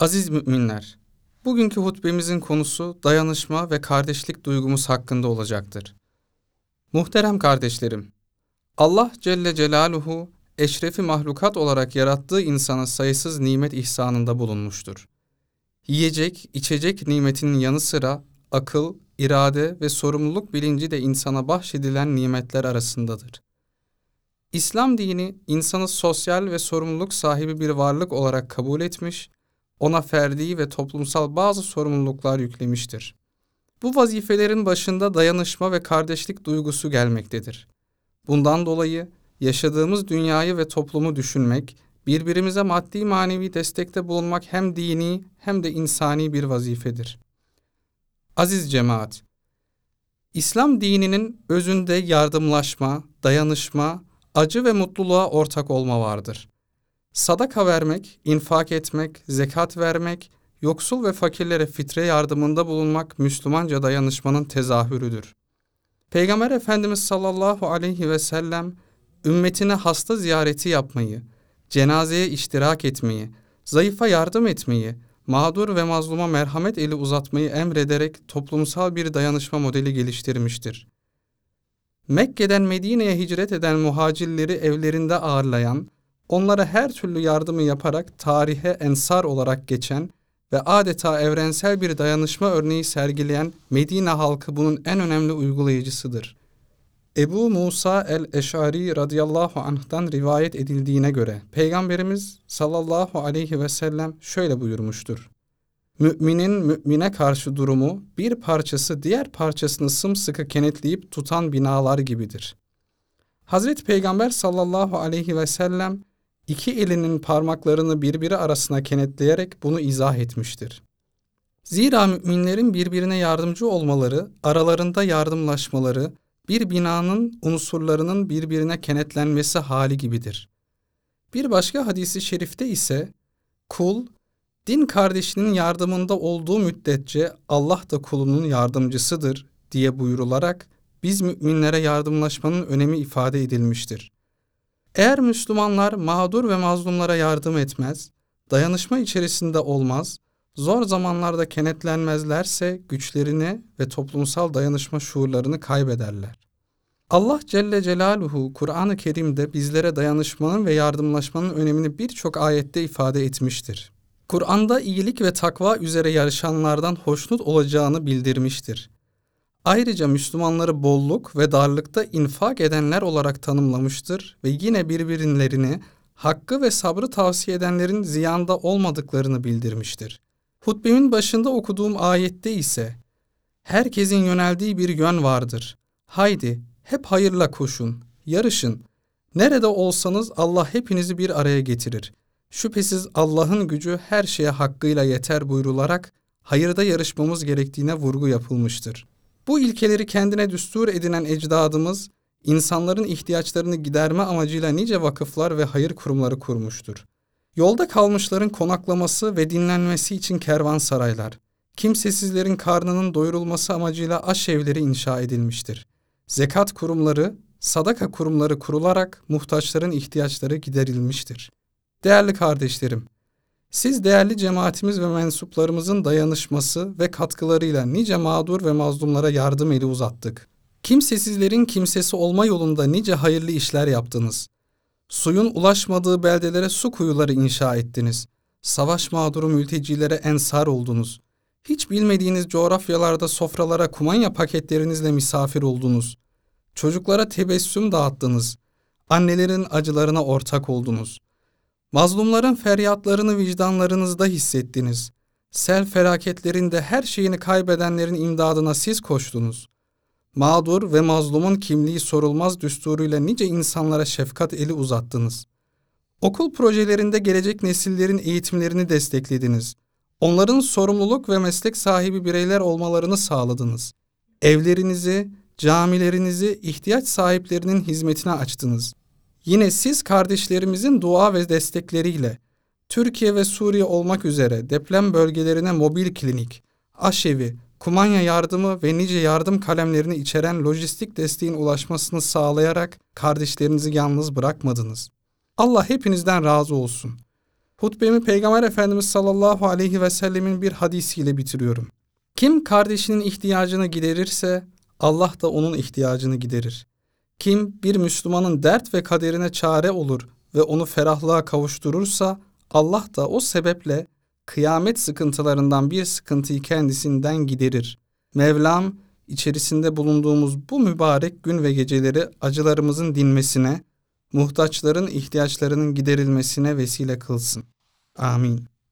Aziz müminler, bugünkü hutbemizin konusu dayanışma ve kardeşlik duygumuz hakkında olacaktır. Muhterem kardeşlerim, Allah Celle Celaluhu eşrefi mahlukat olarak yarattığı insana sayısız nimet ihsanında bulunmuştur. Yiyecek, içecek nimetinin yanı sıra akıl, irade ve sorumluluk bilinci de insana bahşedilen nimetler arasındadır. İslam dini insanı sosyal ve sorumluluk sahibi bir varlık olarak kabul etmiş ona ferdi ve toplumsal bazı sorumluluklar yüklemiştir. Bu vazifelerin başında dayanışma ve kardeşlik duygusu gelmektedir. Bundan dolayı yaşadığımız dünyayı ve toplumu düşünmek, birbirimize maddi manevi destekte bulunmak hem dini hem de insani bir vazifedir. Aziz cemaat, İslam dininin özünde yardımlaşma, dayanışma, acı ve mutluluğa ortak olma vardır. Sadaka vermek, infak etmek, zekat vermek, yoksul ve fakirlere fitre yardımında bulunmak Müslümanca dayanışmanın tezahürüdür. Peygamber Efendimiz sallallahu aleyhi ve sellem ümmetine hasta ziyareti yapmayı, cenazeye iştirak etmeyi, zayıfa yardım etmeyi, mağdur ve mazluma merhamet eli uzatmayı emrederek toplumsal bir dayanışma modeli geliştirmiştir. Mekke'den Medine'ye hicret eden muhacirleri evlerinde ağırlayan, onlara her türlü yardımı yaparak tarihe ensar olarak geçen ve adeta evrensel bir dayanışma örneği sergileyen Medine halkı bunun en önemli uygulayıcısıdır. Ebu Musa el-Eşari radıyallahu anh'tan rivayet edildiğine göre Peygamberimiz sallallahu aleyhi ve sellem şöyle buyurmuştur. Müminin mümine karşı durumu bir parçası diğer parçasını sımsıkı kenetleyip tutan binalar gibidir. Hazreti Peygamber sallallahu aleyhi ve sellem iki elinin parmaklarını birbiri arasına kenetleyerek bunu izah etmiştir. Zira müminlerin birbirine yardımcı olmaları, aralarında yardımlaşmaları, bir binanın unsurlarının birbirine kenetlenmesi hali gibidir. Bir başka hadisi şerifte ise kul din kardeşinin yardımında olduğu müddetçe Allah da kulunun yardımcısıdır diye buyurularak biz müminlere yardımlaşmanın önemi ifade edilmiştir. Eğer Müslümanlar mağdur ve mazlumlara yardım etmez, dayanışma içerisinde olmaz, zor zamanlarda kenetlenmezlerse güçlerini ve toplumsal dayanışma şuurlarını kaybederler. Allah Celle Celaluhu Kur'an-ı Kerim'de bizlere dayanışmanın ve yardımlaşmanın önemini birçok ayette ifade etmiştir. Kur'an'da iyilik ve takva üzere yarışanlardan hoşnut olacağını bildirmiştir. Ayrıca Müslümanları bolluk ve darlıkta infak edenler olarak tanımlamıştır ve yine birbirlerini hakkı ve sabrı tavsiye edenlerin ziyanda olmadıklarını bildirmiştir. Hutbemin başında okuduğum ayette ise herkesin yöneldiği bir yön vardır. Haydi hep hayırla koşun, yarışın. Nerede olsanız Allah hepinizi bir araya getirir. Şüphesiz Allah'ın gücü her şeye hakkıyla yeter buyrularak hayırda yarışmamız gerektiğine vurgu yapılmıştır. Bu ilkeleri kendine düstur edinen ecdadımız, insanların ihtiyaçlarını giderme amacıyla nice vakıflar ve hayır kurumları kurmuştur. Yolda kalmışların konaklaması ve dinlenmesi için kervansaraylar, kimsesizlerin karnının doyurulması amacıyla aşevleri inşa edilmiştir. Zekat kurumları, sadaka kurumları kurularak muhtaçların ihtiyaçları giderilmiştir. Değerli kardeşlerim, siz değerli cemaatimiz ve mensuplarımızın dayanışması ve katkılarıyla nice mağdur ve mazlumlara yardım eli uzattık. Kimsesizlerin kimsesi olma yolunda nice hayırlı işler yaptınız. Suyun ulaşmadığı beldelere su kuyuları inşa ettiniz. Savaş mağduru mültecilere ensar oldunuz. Hiç bilmediğiniz coğrafyalarda sofralara kumanya paketlerinizle misafir oldunuz. Çocuklara tebessüm dağıttınız. Annelerin acılarına ortak oldunuz.'' Mazlumların feryatlarını vicdanlarınızda hissettiniz. Sel felaketlerinde her şeyini kaybedenlerin imdadına siz koştunuz. Mağdur ve mazlumun kimliği sorulmaz düsturuyla nice insanlara şefkat eli uzattınız. Okul projelerinde gelecek nesillerin eğitimlerini desteklediniz. Onların sorumluluk ve meslek sahibi bireyler olmalarını sağladınız. Evlerinizi, camilerinizi ihtiyaç sahiplerinin hizmetine açtınız. Yine siz kardeşlerimizin dua ve destekleriyle Türkiye ve Suriye olmak üzere deprem bölgelerine mobil klinik, aşevi, kumanya yardımı ve nice yardım kalemlerini içeren lojistik desteğin ulaşmasını sağlayarak kardeşlerinizi yalnız bırakmadınız. Allah hepinizden razı olsun. Hutbemi Peygamber Efendimiz sallallahu aleyhi ve sellemin bir hadisiyle bitiriyorum. Kim kardeşinin ihtiyacını giderirse Allah da onun ihtiyacını giderir. Kim bir Müslümanın dert ve kaderine çare olur ve onu ferahlığa kavuşturursa Allah da o sebeple kıyamet sıkıntılarından bir sıkıntıyı kendisinden giderir. Mevlam içerisinde bulunduğumuz bu mübarek gün ve geceleri acılarımızın dinmesine, muhtaçların ihtiyaçlarının giderilmesine vesile kılsın. Amin.